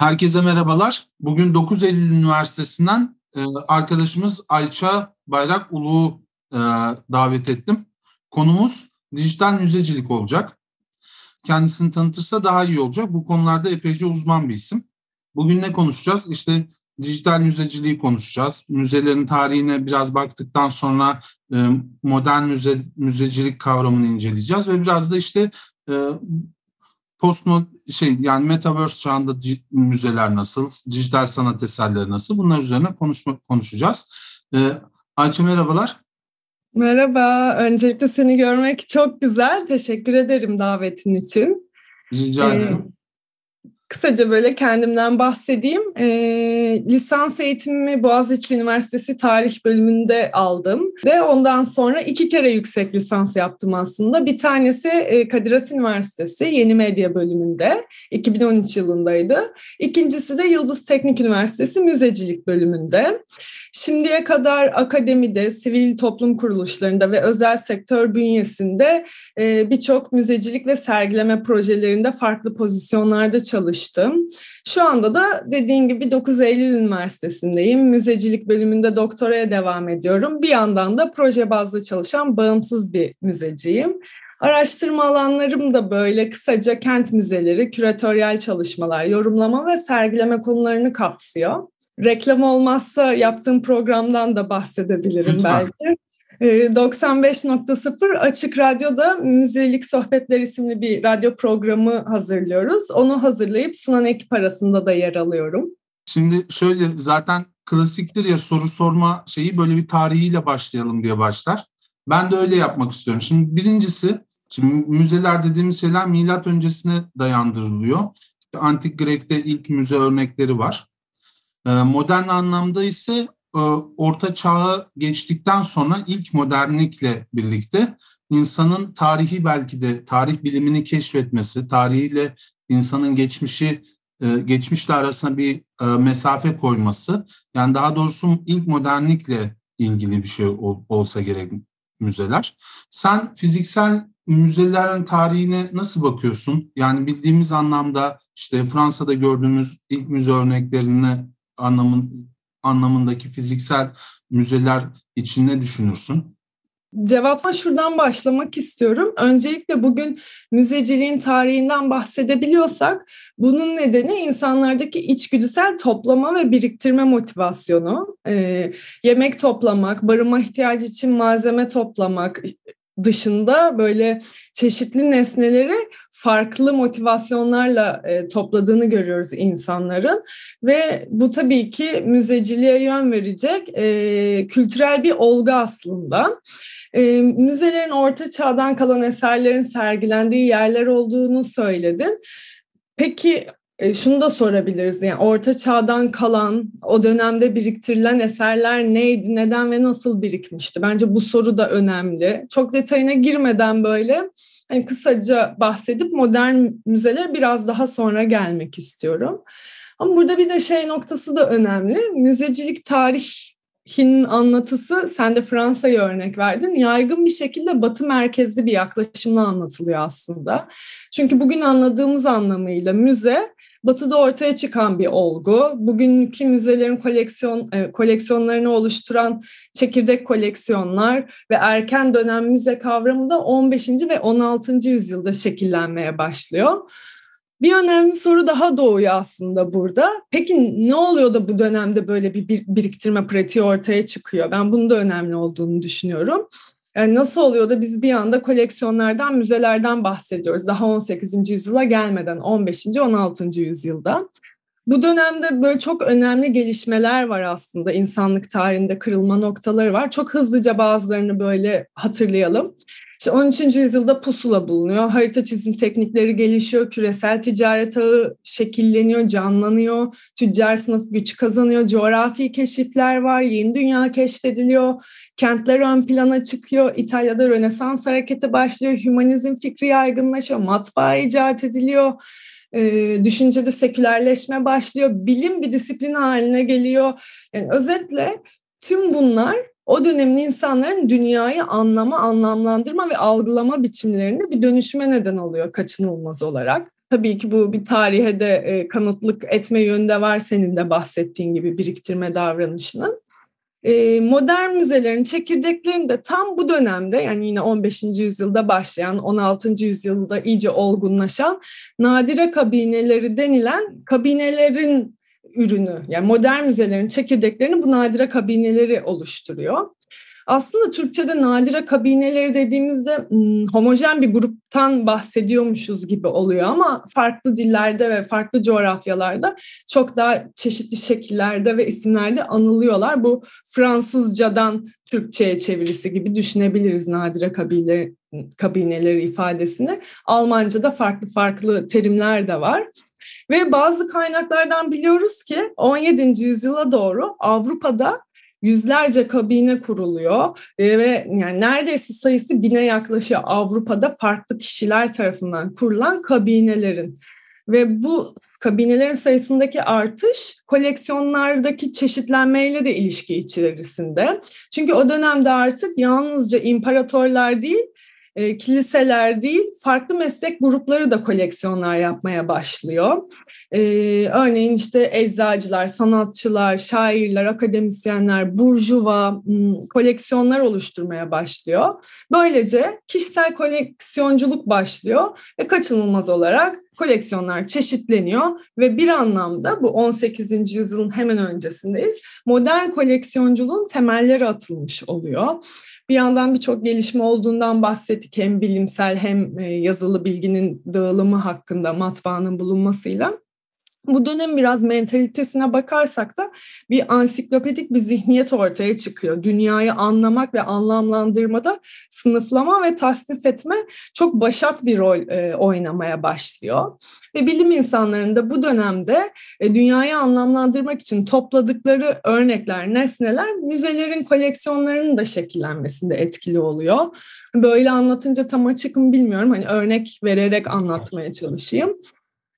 Herkese merhabalar. Bugün 9 Eylül Üniversitesi'nden e, arkadaşımız Ayça Bayrak Ulu'yu e, davet ettim. Konumuz dijital müzecilik olacak. Kendisini tanıtırsa daha iyi olacak. Bu konularda epeyce uzman bir isim. Bugün ne konuşacağız? İşte dijital müzeciliği konuşacağız. Müzelerin tarihine biraz baktıktan sonra e, modern müze, müzecilik kavramını inceleyeceğiz ve biraz da işte e, post şey yani metaverse çağında müzeler nasıl, dijital sanat eserleri nasıl bunlar üzerine konuşma, konuşacağız. Ee, Ayça merhabalar. Merhaba. Öncelikle seni görmek çok güzel. Teşekkür ederim davetin için. Rica ederim. Kısaca böyle kendimden bahsedeyim. E, lisans eğitimimi Boğaziçi Üniversitesi Tarih bölümünde aldım. Ve ondan sonra iki kere yüksek lisans yaptım aslında. Bir tanesi e, Kadir Has Üniversitesi Yeni Medya bölümünde. 2013 yılındaydı. İkincisi de Yıldız Teknik Üniversitesi Müzecilik bölümünde. Şimdiye kadar akademide, sivil toplum kuruluşlarında ve özel sektör bünyesinde e, birçok müzecilik ve sergileme projelerinde farklı pozisyonlarda çalıştım. Şu anda da dediğin gibi 9 Eylül Üniversitesi'ndeyim. Müzecilik bölümünde doktoraya devam ediyorum. Bir yandan da proje bazlı çalışan bağımsız bir müzeciyim. Araştırma alanlarım da böyle kısaca kent müzeleri, küratöryel çalışmalar, yorumlama ve sergileme konularını kapsıyor. Reklam olmazsa yaptığım programdan da bahsedebilirim Lütfen. belki. 95.0 ee, Açık Radyo'da Müzelik Sohbetler isimli bir radyo programı hazırlıyoruz. Onu hazırlayıp sunan ekip arasında da yer alıyorum. Şimdi şöyle zaten klasiktir ya soru sorma şeyi böyle bir tarihiyle başlayalım diye başlar. Ben de öyle yapmak istiyorum. Şimdi birincisi şimdi müzeler dediğimiz şeyler milat öncesine dayandırılıyor. Antik Grek'te ilk müze örnekleri var. Ee, modern anlamda ise orta çağı geçtikten sonra ilk modernlikle birlikte insanın tarihi belki de tarih bilimini keşfetmesi, tarihiyle insanın geçmişi e, geçmişle arasında bir e, mesafe koyması, yani daha doğrusu ilk modernlikle ilgili bir şey olsa gerek müzeler. Sen fiziksel müzelerin tarihine nasıl bakıyorsun? Yani bildiğimiz anlamda işte Fransa'da gördüğümüz ilk müze örneklerini anlamın anlamındaki fiziksel müzeler için ne düşünürsün? Cevapla şuradan başlamak istiyorum. Öncelikle bugün müzeciliğin tarihinden bahsedebiliyorsak bunun nedeni insanlardaki içgüdüsel toplama ve biriktirme motivasyonu. Ee, yemek toplamak, barınma ihtiyacı için malzeme toplamak, dışında böyle çeşitli nesneleri farklı motivasyonlarla e, topladığını görüyoruz insanların ve bu tabii ki müzeciliğe yön verecek e, kültürel bir olgu aslında. E, müzelerin orta çağdan kalan eserlerin sergilendiği yerler olduğunu söyledin. Peki e, şunu da sorabiliriz. Yani orta çağdan kalan, o dönemde biriktirilen eserler neydi, neden ve nasıl birikmişti? Bence bu soru da önemli. Çok detayına girmeden böyle hani kısaca bahsedip modern müzeler biraz daha sonra gelmek istiyorum. Ama burada bir de şey noktası da önemli. Müzecilik tarih Hin'in anlatısı, sen de Fransa'yı örnek verdin, yaygın bir şekilde batı merkezli bir yaklaşımla anlatılıyor aslında. Çünkü bugün anladığımız anlamıyla müze batıda ortaya çıkan bir olgu. Bugünkü müzelerin koleksiyon e, koleksiyonlarını oluşturan çekirdek koleksiyonlar ve erken dönem müze kavramı da 15. ve 16. yüzyılda şekillenmeye başlıyor. Bir önemli soru daha doğuyor aslında burada. Peki ne oluyor da bu dönemde böyle bir biriktirme pratiği ortaya çıkıyor? Ben bunun da önemli olduğunu düşünüyorum. Yani nasıl oluyor da biz bir anda koleksiyonlardan, müzelerden bahsediyoruz. Daha 18. yüzyıla gelmeden 15. 16. yüzyılda. Bu dönemde böyle çok önemli gelişmeler var aslında insanlık tarihinde kırılma noktaları var. Çok hızlıca bazılarını böyle hatırlayalım. İşte 13. yüzyılda pusula bulunuyor. Harita çizim teknikleri gelişiyor. Küresel ticaret ağı şekilleniyor, canlanıyor. Tüccar sınıf güç kazanıyor. Coğrafi keşifler var. Yeni dünya keşfediliyor. Kentler ön plana çıkıyor. İtalya'da Rönesans hareketi başlıyor. Hümanizm fikri yaygınlaşıyor. Matbaa icat ediliyor. E, düşüncede sekülerleşme başlıyor. Bilim bir disiplin haline geliyor. Yani özetle tüm bunlar o dönemin insanların dünyayı anlama, anlamlandırma ve algılama biçimlerinde bir dönüşüme neden oluyor kaçınılmaz olarak. Tabii ki bu bir tarihe de e, kanıtlık etme yönünde var senin de bahsettiğin gibi biriktirme davranışının. E, modern müzelerin çekirdeklerinde tam bu dönemde yani yine 15. yüzyılda başlayan 16. yüzyılda iyice olgunlaşan nadire kabineleri denilen kabinelerin ürünü yani modern müzelerin çekirdeklerini bu nadire kabineleri oluşturuyor. Aslında Türkçe'de nadire kabineleri dediğimizde hmm, homojen bir gruptan bahsediyormuşuz gibi oluyor ama farklı dillerde ve farklı coğrafyalarda çok daha çeşitli şekillerde ve isimlerde anılıyorlar. Bu Fransızcadan Türkçe'ye çevirisi gibi düşünebiliriz nadire kabineleri, kabineleri ifadesini. Almanca'da farklı farklı terimler de var. Ve bazı kaynaklardan biliyoruz ki 17. yüzyıla doğru Avrupa'da yüzlerce kabine kuruluyor ve yani neredeyse sayısı bine yaklaşıyor Avrupa'da farklı kişiler tarafından kurulan kabinelerin. Ve bu kabinelerin sayısındaki artış koleksiyonlardaki çeşitlenmeyle de ilişki içerisinde. Çünkü o dönemde artık yalnızca imparatorlar değil, e, kiliseler değil farklı meslek grupları da koleksiyonlar yapmaya başlıyor. E, örneğin işte eczacılar, sanatçılar, şairler, akademisyenler, burjuva koleksiyonlar oluşturmaya başlıyor. Böylece kişisel koleksiyonculuk başlıyor ve kaçınılmaz olarak koleksiyonlar çeşitleniyor ve bir anlamda bu 18. yüzyılın hemen öncesindeyiz. Modern koleksiyonculuğun temelleri atılmış oluyor. Bir yandan birçok gelişme olduğundan bahsettik hem bilimsel hem e, yazılı bilginin dağılımı hakkında matbaanın bulunmasıyla. Bu dönem biraz mentalitesine bakarsak da bir ansiklopedik bir zihniyet ortaya çıkıyor. Dünyayı anlamak ve anlamlandırmada sınıflama ve tasnif etme çok başat bir rol e, oynamaya başlıyor. Ve bilim insanlarının da bu dönemde e, dünyayı anlamlandırmak için topladıkları örnekler, nesneler müzelerin koleksiyonlarının da şekillenmesinde etkili oluyor. Böyle anlatınca tam açık mı bilmiyorum. Hani örnek vererek anlatmaya çalışayım.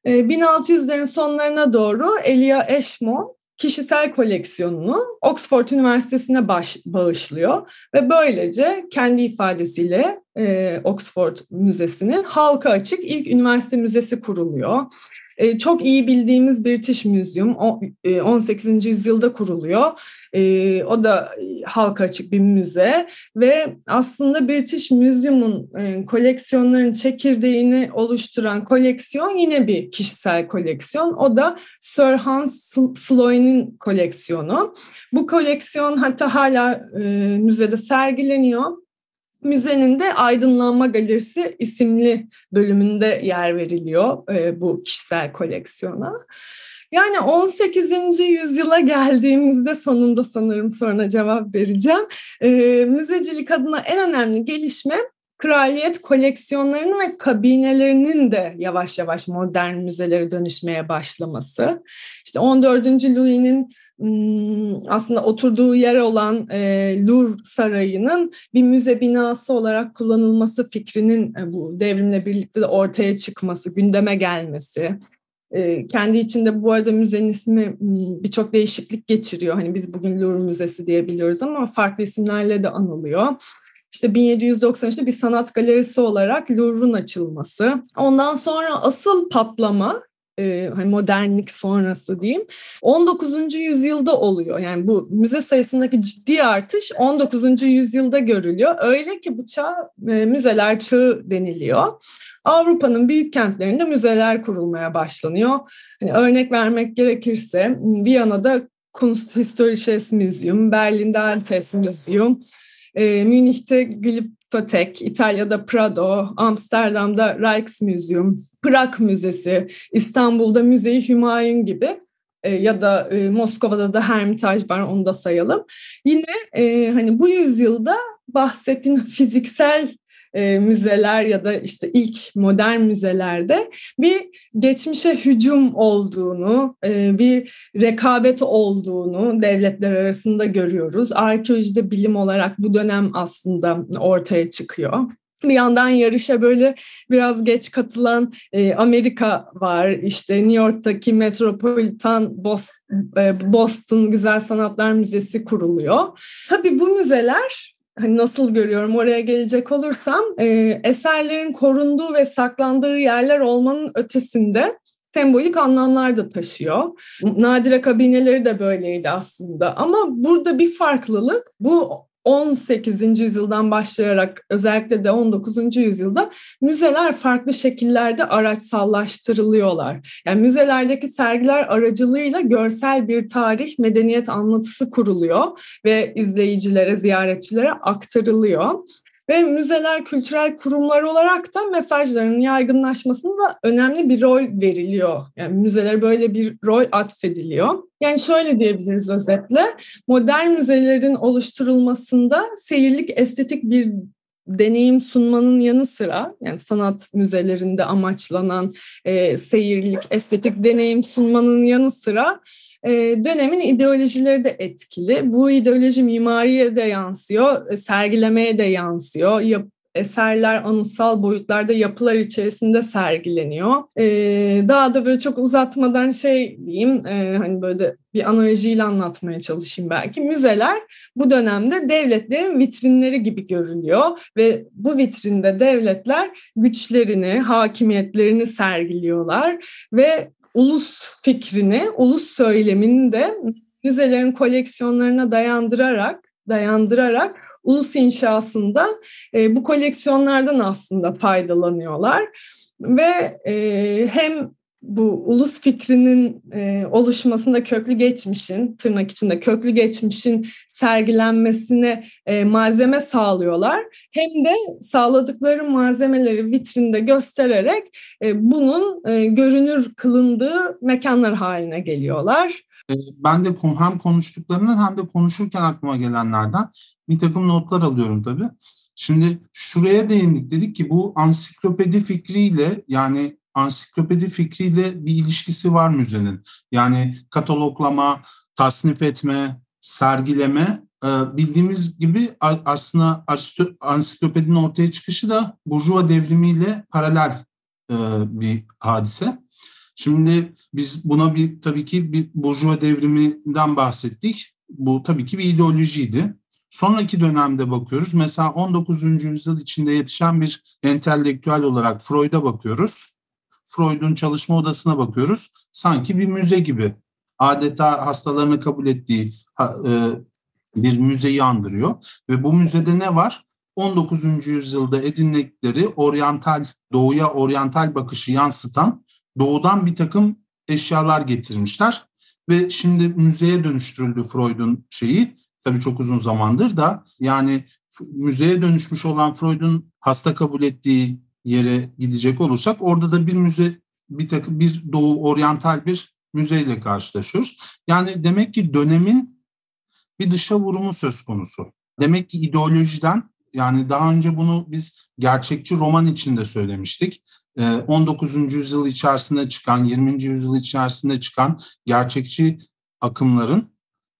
1600'lerin ee, sonlarına doğru Elia Eschmo kişisel koleksiyonunu Oxford Üniversitesi'ne baş, bağışlıyor ve böylece kendi ifadesiyle e, Oxford Müzesi'nin halka açık ilk üniversite müzesi kuruluyor. E, çok iyi bildiğimiz British Museum 18. E, yüzyılda kuruluyor. E, o da halka açık bir müze ve aslında British Museum'un koleksiyonların çekirdeğini oluşturan koleksiyon yine bir kişisel koleksiyon. O da Sir Hans Sloane'in koleksiyonu. Bu koleksiyon hatta hala müzede sergileniyor müzenin de Aydınlanma Galerisi isimli bölümünde yer veriliyor e, bu kişisel koleksiyona. Yani 18. yüzyıla geldiğimizde sonunda sanırım soruna cevap vereceğim. E, müzecilik adına en önemli gelişme kraliyet koleksiyonlarının ve kabinelerinin de yavaş yavaş modern müzelere dönüşmeye başlaması. İşte 14. Louis'nin aslında oturduğu yer olan Louvre Sarayı'nın bir müze binası olarak kullanılması fikrinin bu devrimle birlikte de ortaya çıkması, gündeme gelmesi. Kendi içinde bu arada müzenin ismi birçok değişiklik geçiriyor. Hani biz bugün Louvre Müzesi diyebiliyoruz ama farklı isimlerle de anılıyor. İşte 1793'te bir sanat galerisi olarak Louvre'un açılması. Ondan sonra asıl patlama e, hani modernlik sonrası diyeyim 19. yüzyılda oluyor. Yani bu müze sayısındaki ciddi artış 19. yüzyılda görülüyor. Öyle ki bu çağ e, müzeler çağı deniliyor. Avrupa'nın büyük kentlerinde müzeler kurulmaya başlanıyor. Hani örnek vermek gerekirse Viyana'da Kunsthistorisches Museum, Berlin'de Altes Museum, e, Münih'te Glyptotek, İtalya'da Prado, Amsterdam'da Rijksmuseum, Prag Müzesi, İstanbul'da Müze-i Hümayun gibi e, ya da e, Moskova'da da Hermitage var onu da sayalım. Yine e, hani bu yüzyılda bahsettiğin fiziksel e, müzeler ya da işte ilk modern müzelerde bir geçmişe hücum olduğunu, e, bir rekabet olduğunu devletler arasında görüyoruz. Arkeolojide bilim olarak bu dönem aslında ortaya çıkıyor. Bir yandan yarışa böyle biraz geç katılan e, Amerika var. İşte New York'taki Metropolitan Boston, e, Boston Güzel Sanatlar Müzesi kuruluyor. Tabii bu müzeler hani nasıl görüyorum oraya gelecek olursam e, eserlerin korunduğu ve saklandığı yerler olmanın ötesinde sembolik anlamlar da taşıyor. Nadire kabineleri de böyleydi aslında ama burada bir farklılık bu 18. yüzyıldan başlayarak özellikle de 19. yüzyılda müzeler farklı şekillerde araçsallaştırılıyorlar. Yani müzelerdeki sergiler aracılığıyla görsel bir tarih, medeniyet anlatısı kuruluyor ve izleyicilere, ziyaretçilere aktarılıyor. Ve müzeler kültürel kurumlar olarak da mesajların yaygınlaşmasında önemli bir rol veriliyor. Yani müzelere böyle bir rol atfediliyor. Yani şöyle diyebiliriz özetle, modern müzelerin oluşturulmasında seyirlik estetik bir deneyim sunmanın yanı sıra yani sanat müzelerinde amaçlanan e, seyirlik, estetik deneyim sunmanın yanı sıra dönemin ideolojileri de etkili. Bu ideoloji mimariye de yansıyor, e, sergilemeye de yansıyor. Yap, eserler anıtsal boyutlarda yapılar içerisinde sergileniyor. Ee, daha da böyle çok uzatmadan şey diyeyim, e, hani böyle bir analojiyle anlatmaya çalışayım belki. Müzeler bu dönemde devletlerin vitrinleri gibi görülüyor ve bu vitrinde devletler güçlerini, hakimiyetlerini sergiliyorlar ve ulus fikrini, ulus söylemini de müzelerin koleksiyonlarına dayandırarak dayandırarak ulus inşasında e, bu koleksiyonlardan aslında faydalanıyorlar. Ve e, hem bu ulus fikrinin e, oluşmasında köklü geçmişin, tırnak içinde köklü geçmişin sergilenmesine e, malzeme sağlıyorlar. Hem de sağladıkları malzemeleri vitrinde göstererek e, bunun e, görünür kılındığı mekanlar haline geliyorlar. E, ben de hem konuştuklarından hem de konuşurken aklıma gelenlerden bir takım notlar alıyorum tabii. Şimdi şuraya değindik dedik ki bu ansiklopedi fikriyle yani ansiklopedi fikriyle bir ilişkisi var müzenin. Yani kataloglama, tasnif etme, sergileme e, bildiğimiz gibi aslında ansiklopedinin ortaya çıkışı da Burjuva devrimiyle paralel e, bir hadise. Şimdi biz buna bir tabii ki bir Burjuva devriminden bahsettik. Bu tabii ki bir ideolojiydi. Sonraki dönemde bakıyoruz. Mesela 19. yüzyıl içinde yetişen bir entelektüel olarak Freud'a bakıyoruz. Freud'un çalışma odasına bakıyoruz. Sanki bir müze gibi. Adeta hastalarını kabul ettiği e, bir müzeyi andırıyor. Ve bu müzede ne var? 19. yüzyılda edindikleri oryantal, doğuya oryantal bakışı yansıtan doğudan bir takım eşyalar getirmişler. Ve şimdi müzeye dönüştürüldü Freud'un şeyi. Tabii çok uzun zamandır da yani müzeye dönüşmüş olan Freud'un hasta kabul ettiği yere gidecek olursak orada da bir müze bir takım bir doğu oryantal bir müzeyle karşılaşıyoruz. Yani demek ki dönemin bir dışa vurumu söz konusu. Demek ki ideolojiden yani daha önce bunu biz gerçekçi roman içinde söylemiştik. 19. Ee, yüzyıl içerisinde çıkan, 20. yüzyıl içerisinde çıkan gerçekçi akımların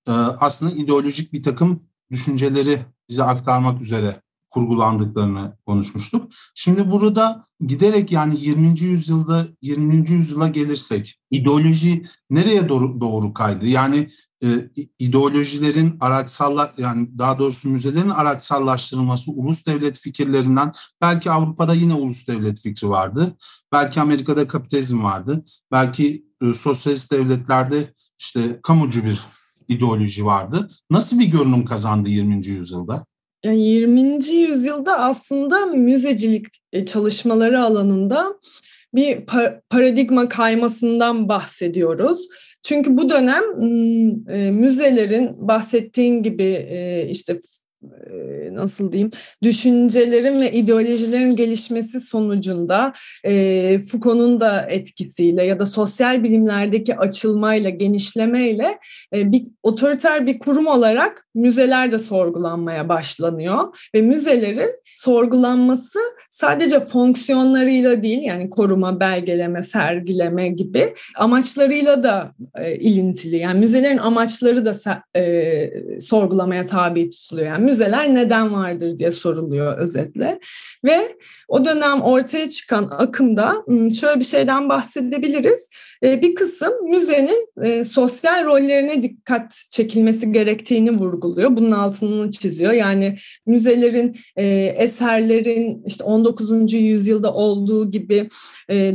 e, aslında ideolojik bir takım düşünceleri bize aktarmak üzere kurgulandıklarını konuşmuştuk. Şimdi burada giderek yani 20. yüzyılda 20. yüzyıla gelirsek ideoloji nereye doğru, doğru kaydı? Yani e, ideolojilerin araçsalla yani daha doğrusu müzelerin araçsallaştırılması ulus devlet fikirlerinden belki Avrupa'da yine ulus devlet fikri vardı. Belki Amerika'da kapitalizm vardı. Belki e, sosyalist devletlerde işte kamucu bir ideoloji vardı. Nasıl bir görünüm kazandı 20. yüzyılda? Yani 20. yüzyılda aslında müzecilik e, çalışmaları alanında bir paradigma kaymasından bahsediyoruz. Çünkü bu dönem e, müzelerin bahsettiğin gibi e, işte nasıl diyeyim düşüncelerin ve ideolojilerin gelişmesi sonucunda e, Foucault'un da etkisiyle ya da sosyal bilimlerdeki açılmayla genişlemeyle e, bir otoriter bir kurum olarak müzeler de sorgulanmaya başlanıyor ve müzelerin sorgulanması sadece fonksiyonlarıyla değil yani koruma, belgeleme, sergileme gibi amaçlarıyla da e, ilintili. Yani müzelerin amaçları da e, sorgulamaya tabi tutuluyor. Yani müzeler neden vardır diye soruluyor özetle. Ve o dönem ortaya çıkan akımda şöyle bir şeyden bahsedebiliriz. E, bir kısım müzenin e, sosyal rollerine dikkat çekilmesi gerektiğini vurguluyor. Bunun altını çiziyor. Yani müzelerin, e, eserlerin işte 19. yüzyılda olduğu gibi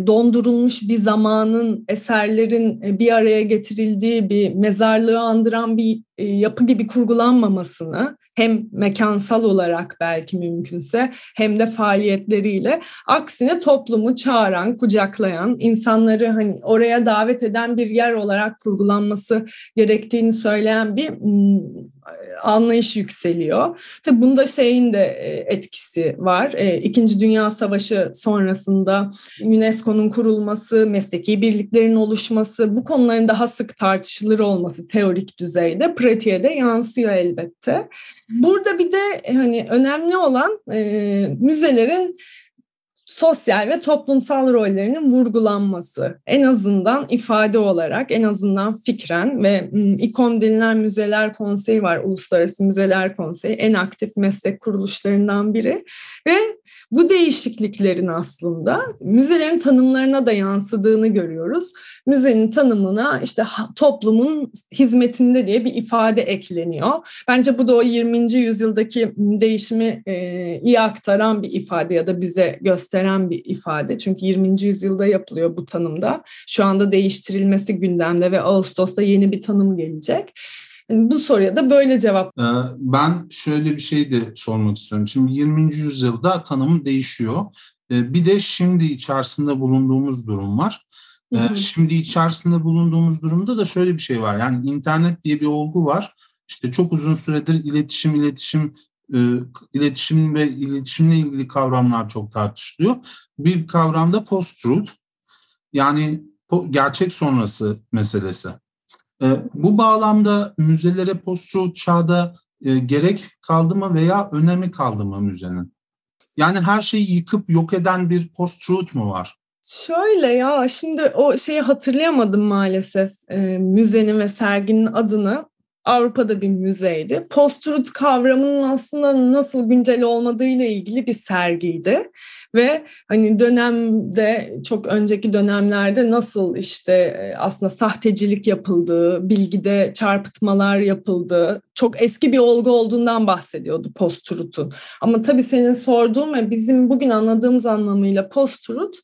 dondurulmuş bir zamanın eserlerin bir araya getirildiği bir mezarlığı andıran bir yapı gibi kurgulanmamasını hem mekansal olarak belki mümkünse hem de faaliyetleriyle aksine toplumu çağıran, kucaklayan, insanları hani oraya davet eden bir yer olarak kurgulanması gerektiğini söyleyen bir anlayış yükseliyor. Tabii bunda şeyin de etkisi var. İkinci Dünya Savaşı sonrasında UNESCO'nun kurulması, mesleki birliklerin oluşması, bu konuların daha sık tartışılır olması teorik düzeyde pratiğe de yansıyor elbette. Burada bir de hani önemli olan e, müzelerin sosyal ve toplumsal rollerinin vurgulanması. En azından ifade olarak en azından fikren ve İKOM denilen müzeler konseyi var Uluslararası Müzeler Konseyi en aktif meslek kuruluşlarından biri ve bu değişikliklerin aslında müzelerin tanımlarına da yansıdığını görüyoruz. Müzenin tanımına işte toplumun hizmetinde diye bir ifade ekleniyor. Bence bu da o 20. yüzyıldaki değişimi e, iyi aktaran bir ifade ya da bize gösteren bir ifade. Çünkü 20. yüzyılda yapılıyor bu tanımda. Şu anda değiştirilmesi gündemde ve Ağustos'ta yeni bir tanım gelecek. Bu soruya da böyle cevap. Ee, ben şöyle bir şey de sormak istiyorum. Şimdi 20. yüzyılda tanım değişiyor. Ee, bir de şimdi içerisinde bulunduğumuz durum var. Ee, şimdi içerisinde bulunduğumuz durumda da şöyle bir şey var. Yani internet diye bir olgu var. İşte çok uzun süredir iletişim, iletişim, e, iletişim ve iletişimle ilgili kavramlar çok tartışılıyor. Bir kavramda post-truth. Yani gerçek sonrası meselesi. E, bu bağlamda müzelere post çağda e, gerek kaldı mı veya önemi kaldı mı müzenin? Yani her şeyi yıkıp yok eden bir post-truth mu var? Şöyle ya şimdi o şeyi hatırlayamadım maalesef e, müzenin ve serginin adını. Avrupa'da bir müzeydi. Post-truth kavramının aslında nasıl güncel olmadığıyla ilgili bir sergiydi ve hani dönemde çok önceki dönemlerde nasıl işte e, aslında sahtecilik yapıldığı, bilgide çarpıtmalar yapıldığı çok eski bir olgu olduğundan bahsediyordu post-truth'un. Ama tabii senin sorduğun ve bizim bugün anladığımız anlamıyla post-truth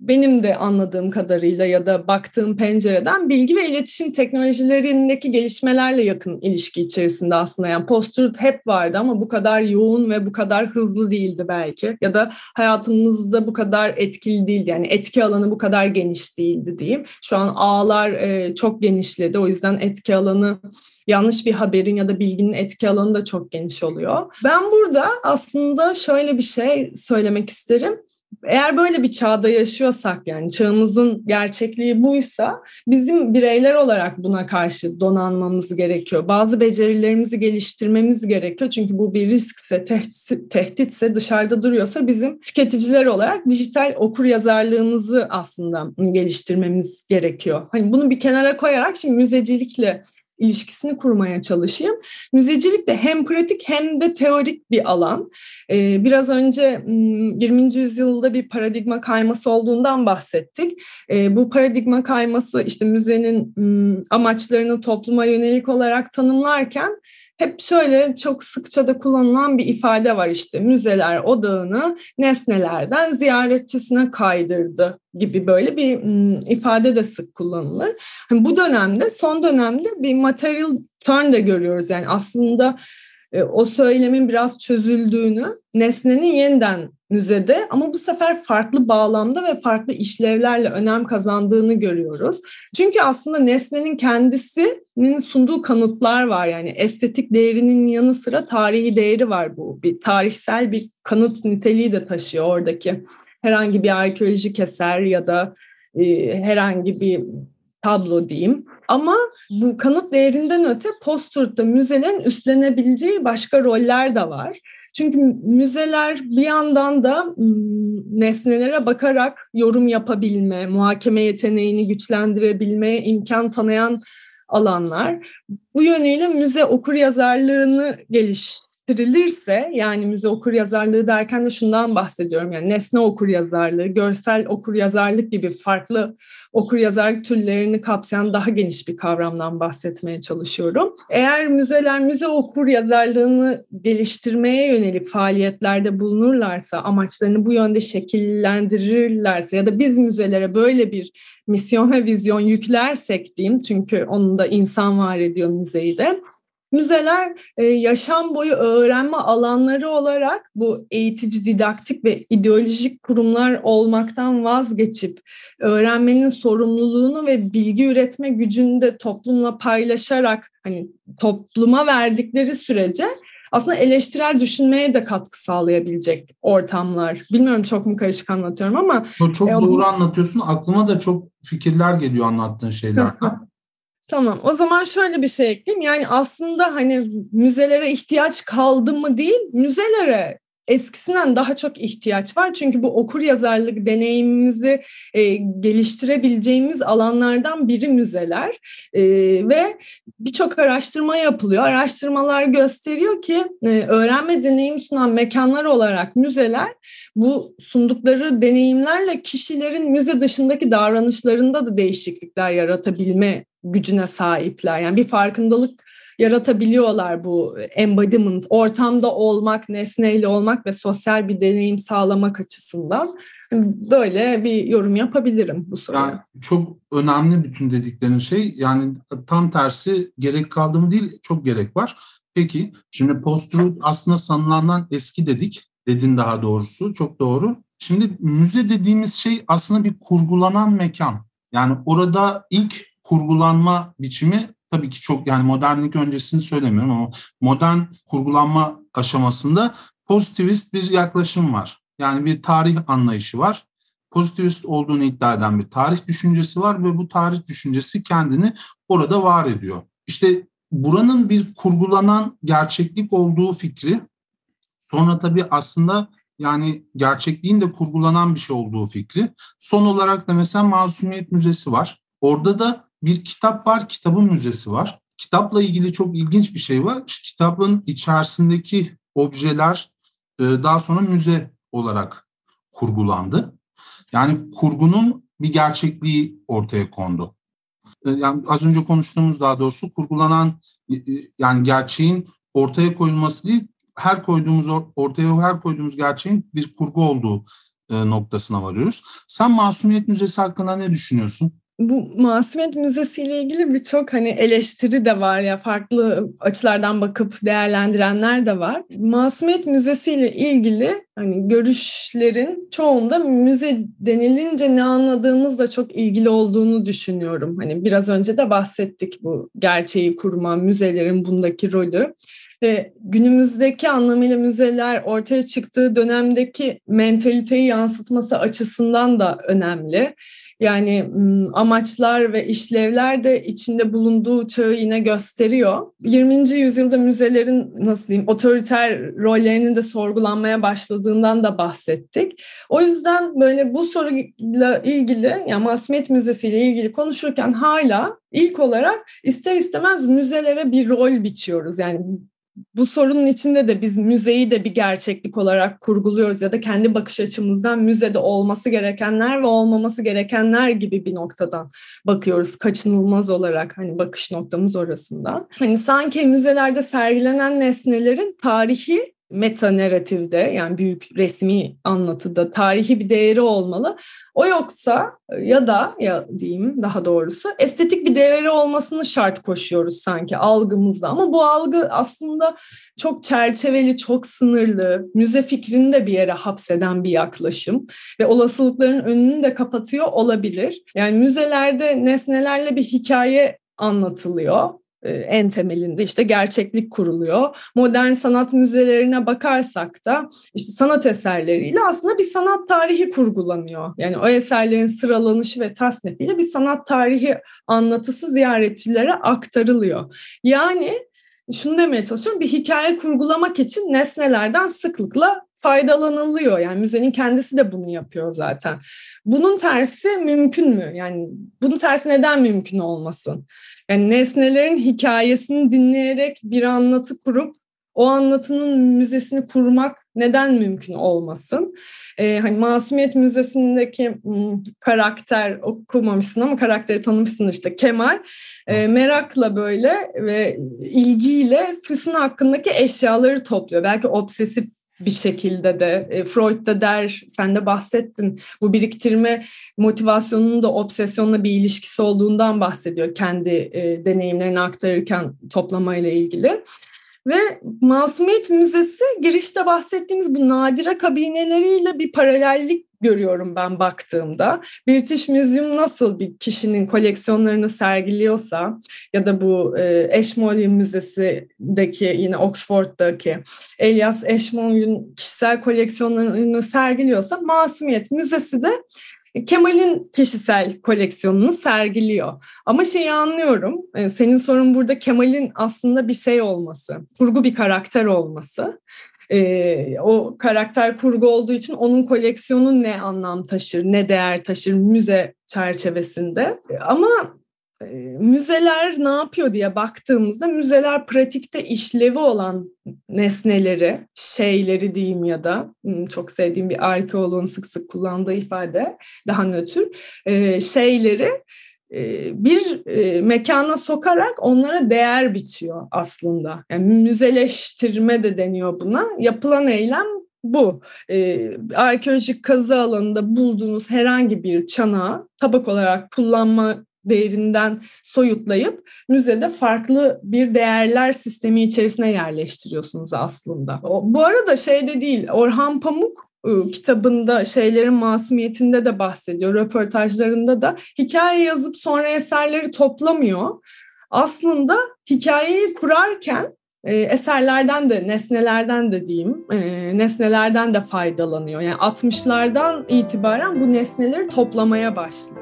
benim de anladığım kadarıyla ya da baktığım pencereden bilgi ve iletişim teknolojilerindeki gelişmelerle yakın ilişki içerisinde aslında. Yani post hep vardı ama bu kadar yoğun ve bu kadar hızlı değildi belki. Ya da hayatımızda bu kadar etkili değildi. Yani etki alanı bu kadar geniş değildi diyeyim. Şu an ağlar e, çok genişledi. O yüzden etki alanı yanlış bir haberin ya da bilginin etki alanı da çok geniş oluyor. Ben burada aslında şöyle bir şey söylemek isterim eğer böyle bir çağda yaşıyorsak yani çağımızın gerçekliği buysa bizim bireyler olarak buna karşı donanmamız gerekiyor. Bazı becerilerimizi geliştirmemiz gerekiyor. Çünkü bu bir riskse, tehditse, dışarıda duruyorsa bizim tüketiciler olarak dijital okur yazarlığımızı aslında geliştirmemiz gerekiyor. Hani bunu bir kenara koyarak şimdi müzecilikle ilişkisini kurmaya çalışayım. Müzecilik de hem pratik hem de teorik bir alan. Ee, biraz önce 20. yüzyılda bir paradigma kayması olduğundan bahsettik. Ee, bu paradigma kayması işte müzenin amaçlarını topluma yönelik olarak tanımlarken hep şöyle çok sıkça da kullanılan bir ifade var işte müzeler odağını nesnelerden ziyaretçisine kaydırdı gibi böyle bir ifade de sık kullanılır. Hani bu dönemde son dönemde bir material turn de görüyoruz yani aslında o söylemin biraz çözüldüğünü, nesnenin yeniden müzede ama bu sefer farklı bağlamda ve farklı işlevlerle önem kazandığını görüyoruz. Çünkü aslında nesnenin kendisinin sunduğu kanıtlar var. Yani estetik değerinin yanı sıra tarihi değeri var bu. Bir tarihsel bir kanıt niteliği de taşıyor oradaki herhangi bir arkeolojik eser ya da e, herhangi bir tablo diyeyim. Ama bu kanıt değerinden öte post müzelerin üstlenebileceği başka roller de var. Çünkü müzeler bir yandan da nesnelere bakarak yorum yapabilme, muhakeme yeteneğini güçlendirebilmeye imkan tanıyan alanlar. Bu yönüyle müze okur yazarlığını geliş eleştirilirse yani müze okur yazarlığı derken de şundan bahsediyorum. Yani nesne okur yazarlığı, görsel okur yazarlık gibi farklı okur yazarlık türlerini kapsayan daha geniş bir kavramdan bahsetmeye çalışıyorum. Eğer müzeler müze okur yazarlığını geliştirmeye yönelik faaliyetlerde bulunurlarsa, amaçlarını bu yönde şekillendirirlerse ya da biz müzelere böyle bir misyon ve vizyon yüklersek diyeyim çünkü onun da insan var ediyor müzeyi de Müzeler e, yaşam boyu öğrenme alanları olarak bu eğitici, didaktik ve ideolojik kurumlar olmaktan vazgeçip öğrenmenin sorumluluğunu ve bilgi üretme gücünü de toplumla paylaşarak hani topluma verdikleri sürece aslında eleştirel düşünmeye de katkı sağlayabilecek ortamlar. Bilmiyorum çok mu karışık anlatıyorum ama. Çok, çok e, doğru anlatıyorsun. Aklıma da çok fikirler geliyor anlattığın şeylerden. Tamam. O zaman şöyle bir şey ekleyeyim. Yani aslında hani müzelere ihtiyaç kaldı mı değil, müzelere eskisinden daha çok ihtiyaç var. Çünkü bu okur yazarlık deneyimimizi e, geliştirebileceğimiz alanlardan biri müzeler e, ve birçok araştırma yapılıyor. Araştırmalar gösteriyor ki e, öğrenme deneyim sunan mekanlar olarak müzeler bu sundukları deneyimlerle kişilerin müze dışındaki davranışlarında da değişiklikler yaratabilme gücüne sahipler. Yani bir farkındalık yaratabiliyorlar bu embodiment, ortamda olmak, nesneyle olmak ve sosyal bir deneyim sağlamak açısından. Böyle bir yorum yapabilirim bu soruya. Yani çok önemli bütün dediklerin şey. Yani tam tersi gerek kaldı mı değil, çok gerek var. Peki, şimdi post-truth aslında sanılandan eski dedik. Dedin daha doğrusu, çok doğru. Şimdi müze dediğimiz şey aslında bir kurgulanan mekan. Yani orada ilk kurgulanma biçimi tabii ki çok yani modernlik öncesini söylemiyorum ama modern kurgulanma aşamasında pozitivist bir yaklaşım var. Yani bir tarih anlayışı var. Pozitivist olduğunu iddia eden bir tarih düşüncesi var ve bu tarih düşüncesi kendini orada var ediyor. İşte buranın bir kurgulanan gerçeklik olduğu fikri sonra tabii aslında yani gerçekliğin de kurgulanan bir şey olduğu fikri. Son olarak da mesela Masumiyet Müzesi var. Orada da bir kitap var, kitabın müzesi var. Kitapla ilgili çok ilginç bir şey var. Kitabın içerisindeki objeler e, daha sonra müze olarak kurgulandı. Yani kurgunun bir gerçekliği ortaya kondu. E, yani az önce konuştuğumuz daha doğrusu kurgulanan e, yani gerçeğin ortaya koyulması değil, her koyduğumuz ortaya her koyduğumuz gerçeğin bir kurgu olduğu noktasına varıyoruz. Sen Masumiyet Müzesi hakkında ne düşünüyorsun? Bu Masumiyet Müzesi ile ilgili birçok hani eleştiri de var ya farklı açılardan bakıp değerlendirenler de var. Masumiyet Müzesi ile ilgili hani görüşlerin çoğunda müze denilince ne anladığımızla çok ilgili olduğunu düşünüyorum. Hani biraz önce de bahsettik bu gerçeği kurma, müzelerin bundaki rolü ve günümüzdeki anlamıyla müzeler ortaya çıktığı dönemdeki mentaliteyi yansıtması açısından da önemli. Yani amaçlar ve işlevler de içinde bulunduğu çağı yine gösteriyor. 20. yüzyılda müzelerin nasıl diyeyim otoriter rollerinin de sorgulanmaya başladığından da bahsettik. O yüzden böyle bu soruyla ilgili yani Masumiyet Müzesi ile ilgili konuşurken hala ilk olarak ister istemez müzelere bir rol biçiyoruz. Yani bu sorunun içinde de biz müzeyi de bir gerçeklik olarak kurguluyoruz ya da kendi bakış açımızdan müzede olması gerekenler ve olmaması gerekenler gibi bir noktadan bakıyoruz kaçınılmaz olarak hani bakış noktamız orasında. Hani sanki müzelerde sergilenen nesnelerin tarihi meta narratifde yani büyük resmi anlatıda tarihi bir değeri olmalı. O yoksa ya da ya diyeyim daha doğrusu estetik bir değeri olmasını şart koşuyoruz sanki algımızda. Ama bu algı aslında çok çerçeveli, çok sınırlı, müze fikrini de bir yere hapseden bir yaklaşım ve olasılıkların önünü de kapatıyor olabilir. Yani müzelerde nesnelerle bir hikaye anlatılıyor en temelinde işte gerçeklik kuruluyor. Modern sanat müzelerine bakarsak da işte sanat eserleriyle aslında bir sanat tarihi kurgulanıyor. Yani o eserlerin sıralanışı ve tasnifiyle bir sanat tarihi anlatısı ziyaretçilere aktarılıyor. Yani şunu demeye çalışıyorum bir hikaye kurgulamak için nesnelerden sıklıkla faydalanılıyor. Yani müzenin kendisi de bunu yapıyor zaten. Bunun tersi mümkün mü? Yani bunun tersi neden mümkün olmasın? Yani nesnelerin hikayesini dinleyerek bir anlatı kurup o anlatının müzesini kurmak neden mümkün olmasın? Ee, hani Masumiyet Müzesi'ndeki karakter okumamışsın ama karakteri tanımışsın işte Kemal e, merakla böyle ve ilgiyle Füsun hakkındaki eşyaları topluyor. Belki obsesif bir şekilde de e, Freud da der sen de bahsettin bu biriktirme motivasyonunun da obsesyonla bir ilişkisi olduğundan bahsediyor kendi e, deneyimlerini aktarırken toplamayla ilgili. Ve Masumiyet Müzesi girişte bahsettiğimiz bu nadire kabineleriyle bir paralellik görüyorum ben baktığımda. British Museum nasıl bir kişinin koleksiyonlarını sergiliyorsa ya da bu e, Ashmolean Müzesi'deki yine Oxford'daki Elias Ashmolean kişisel koleksiyonlarını sergiliyorsa Masumiyet Müzesi de Kemal'in kişisel koleksiyonunu sergiliyor. Ama şeyi anlıyorum, e, senin sorun burada Kemal'in aslında bir şey olması, kurgu bir karakter olması. Ee, o karakter kurgu olduğu için onun koleksiyonu ne anlam taşır, ne değer taşır müze çerçevesinde. Ama e, müzeler ne yapıyor diye baktığımızda müzeler pratikte işlevi olan nesneleri, şeyleri diyeyim ya da hmm, çok sevdiğim bir arkeoloğun sık sık kullandığı ifade daha nötr e, şeyleri e, bir mekana sokarak onlara değer biçiyor aslında. Yani müzeleştirme de deniyor buna. Yapılan eylem bu. Ee, arkeolojik kazı alanında bulduğunuz herhangi bir çanağı tabak olarak kullanma değerinden soyutlayıp müzede farklı bir değerler sistemi içerisine yerleştiriyorsunuz aslında. Bu arada şey de değil, Orhan Pamuk ıı, kitabında şeylerin masumiyetinde de bahsediyor, röportajlarında da hikaye yazıp sonra eserleri toplamıyor. Aslında hikayeyi kurarken e, eserlerden de, nesnelerden de diyeyim, e, nesnelerden de faydalanıyor. Yani 60'lardan itibaren bu nesneleri toplamaya başlıyor.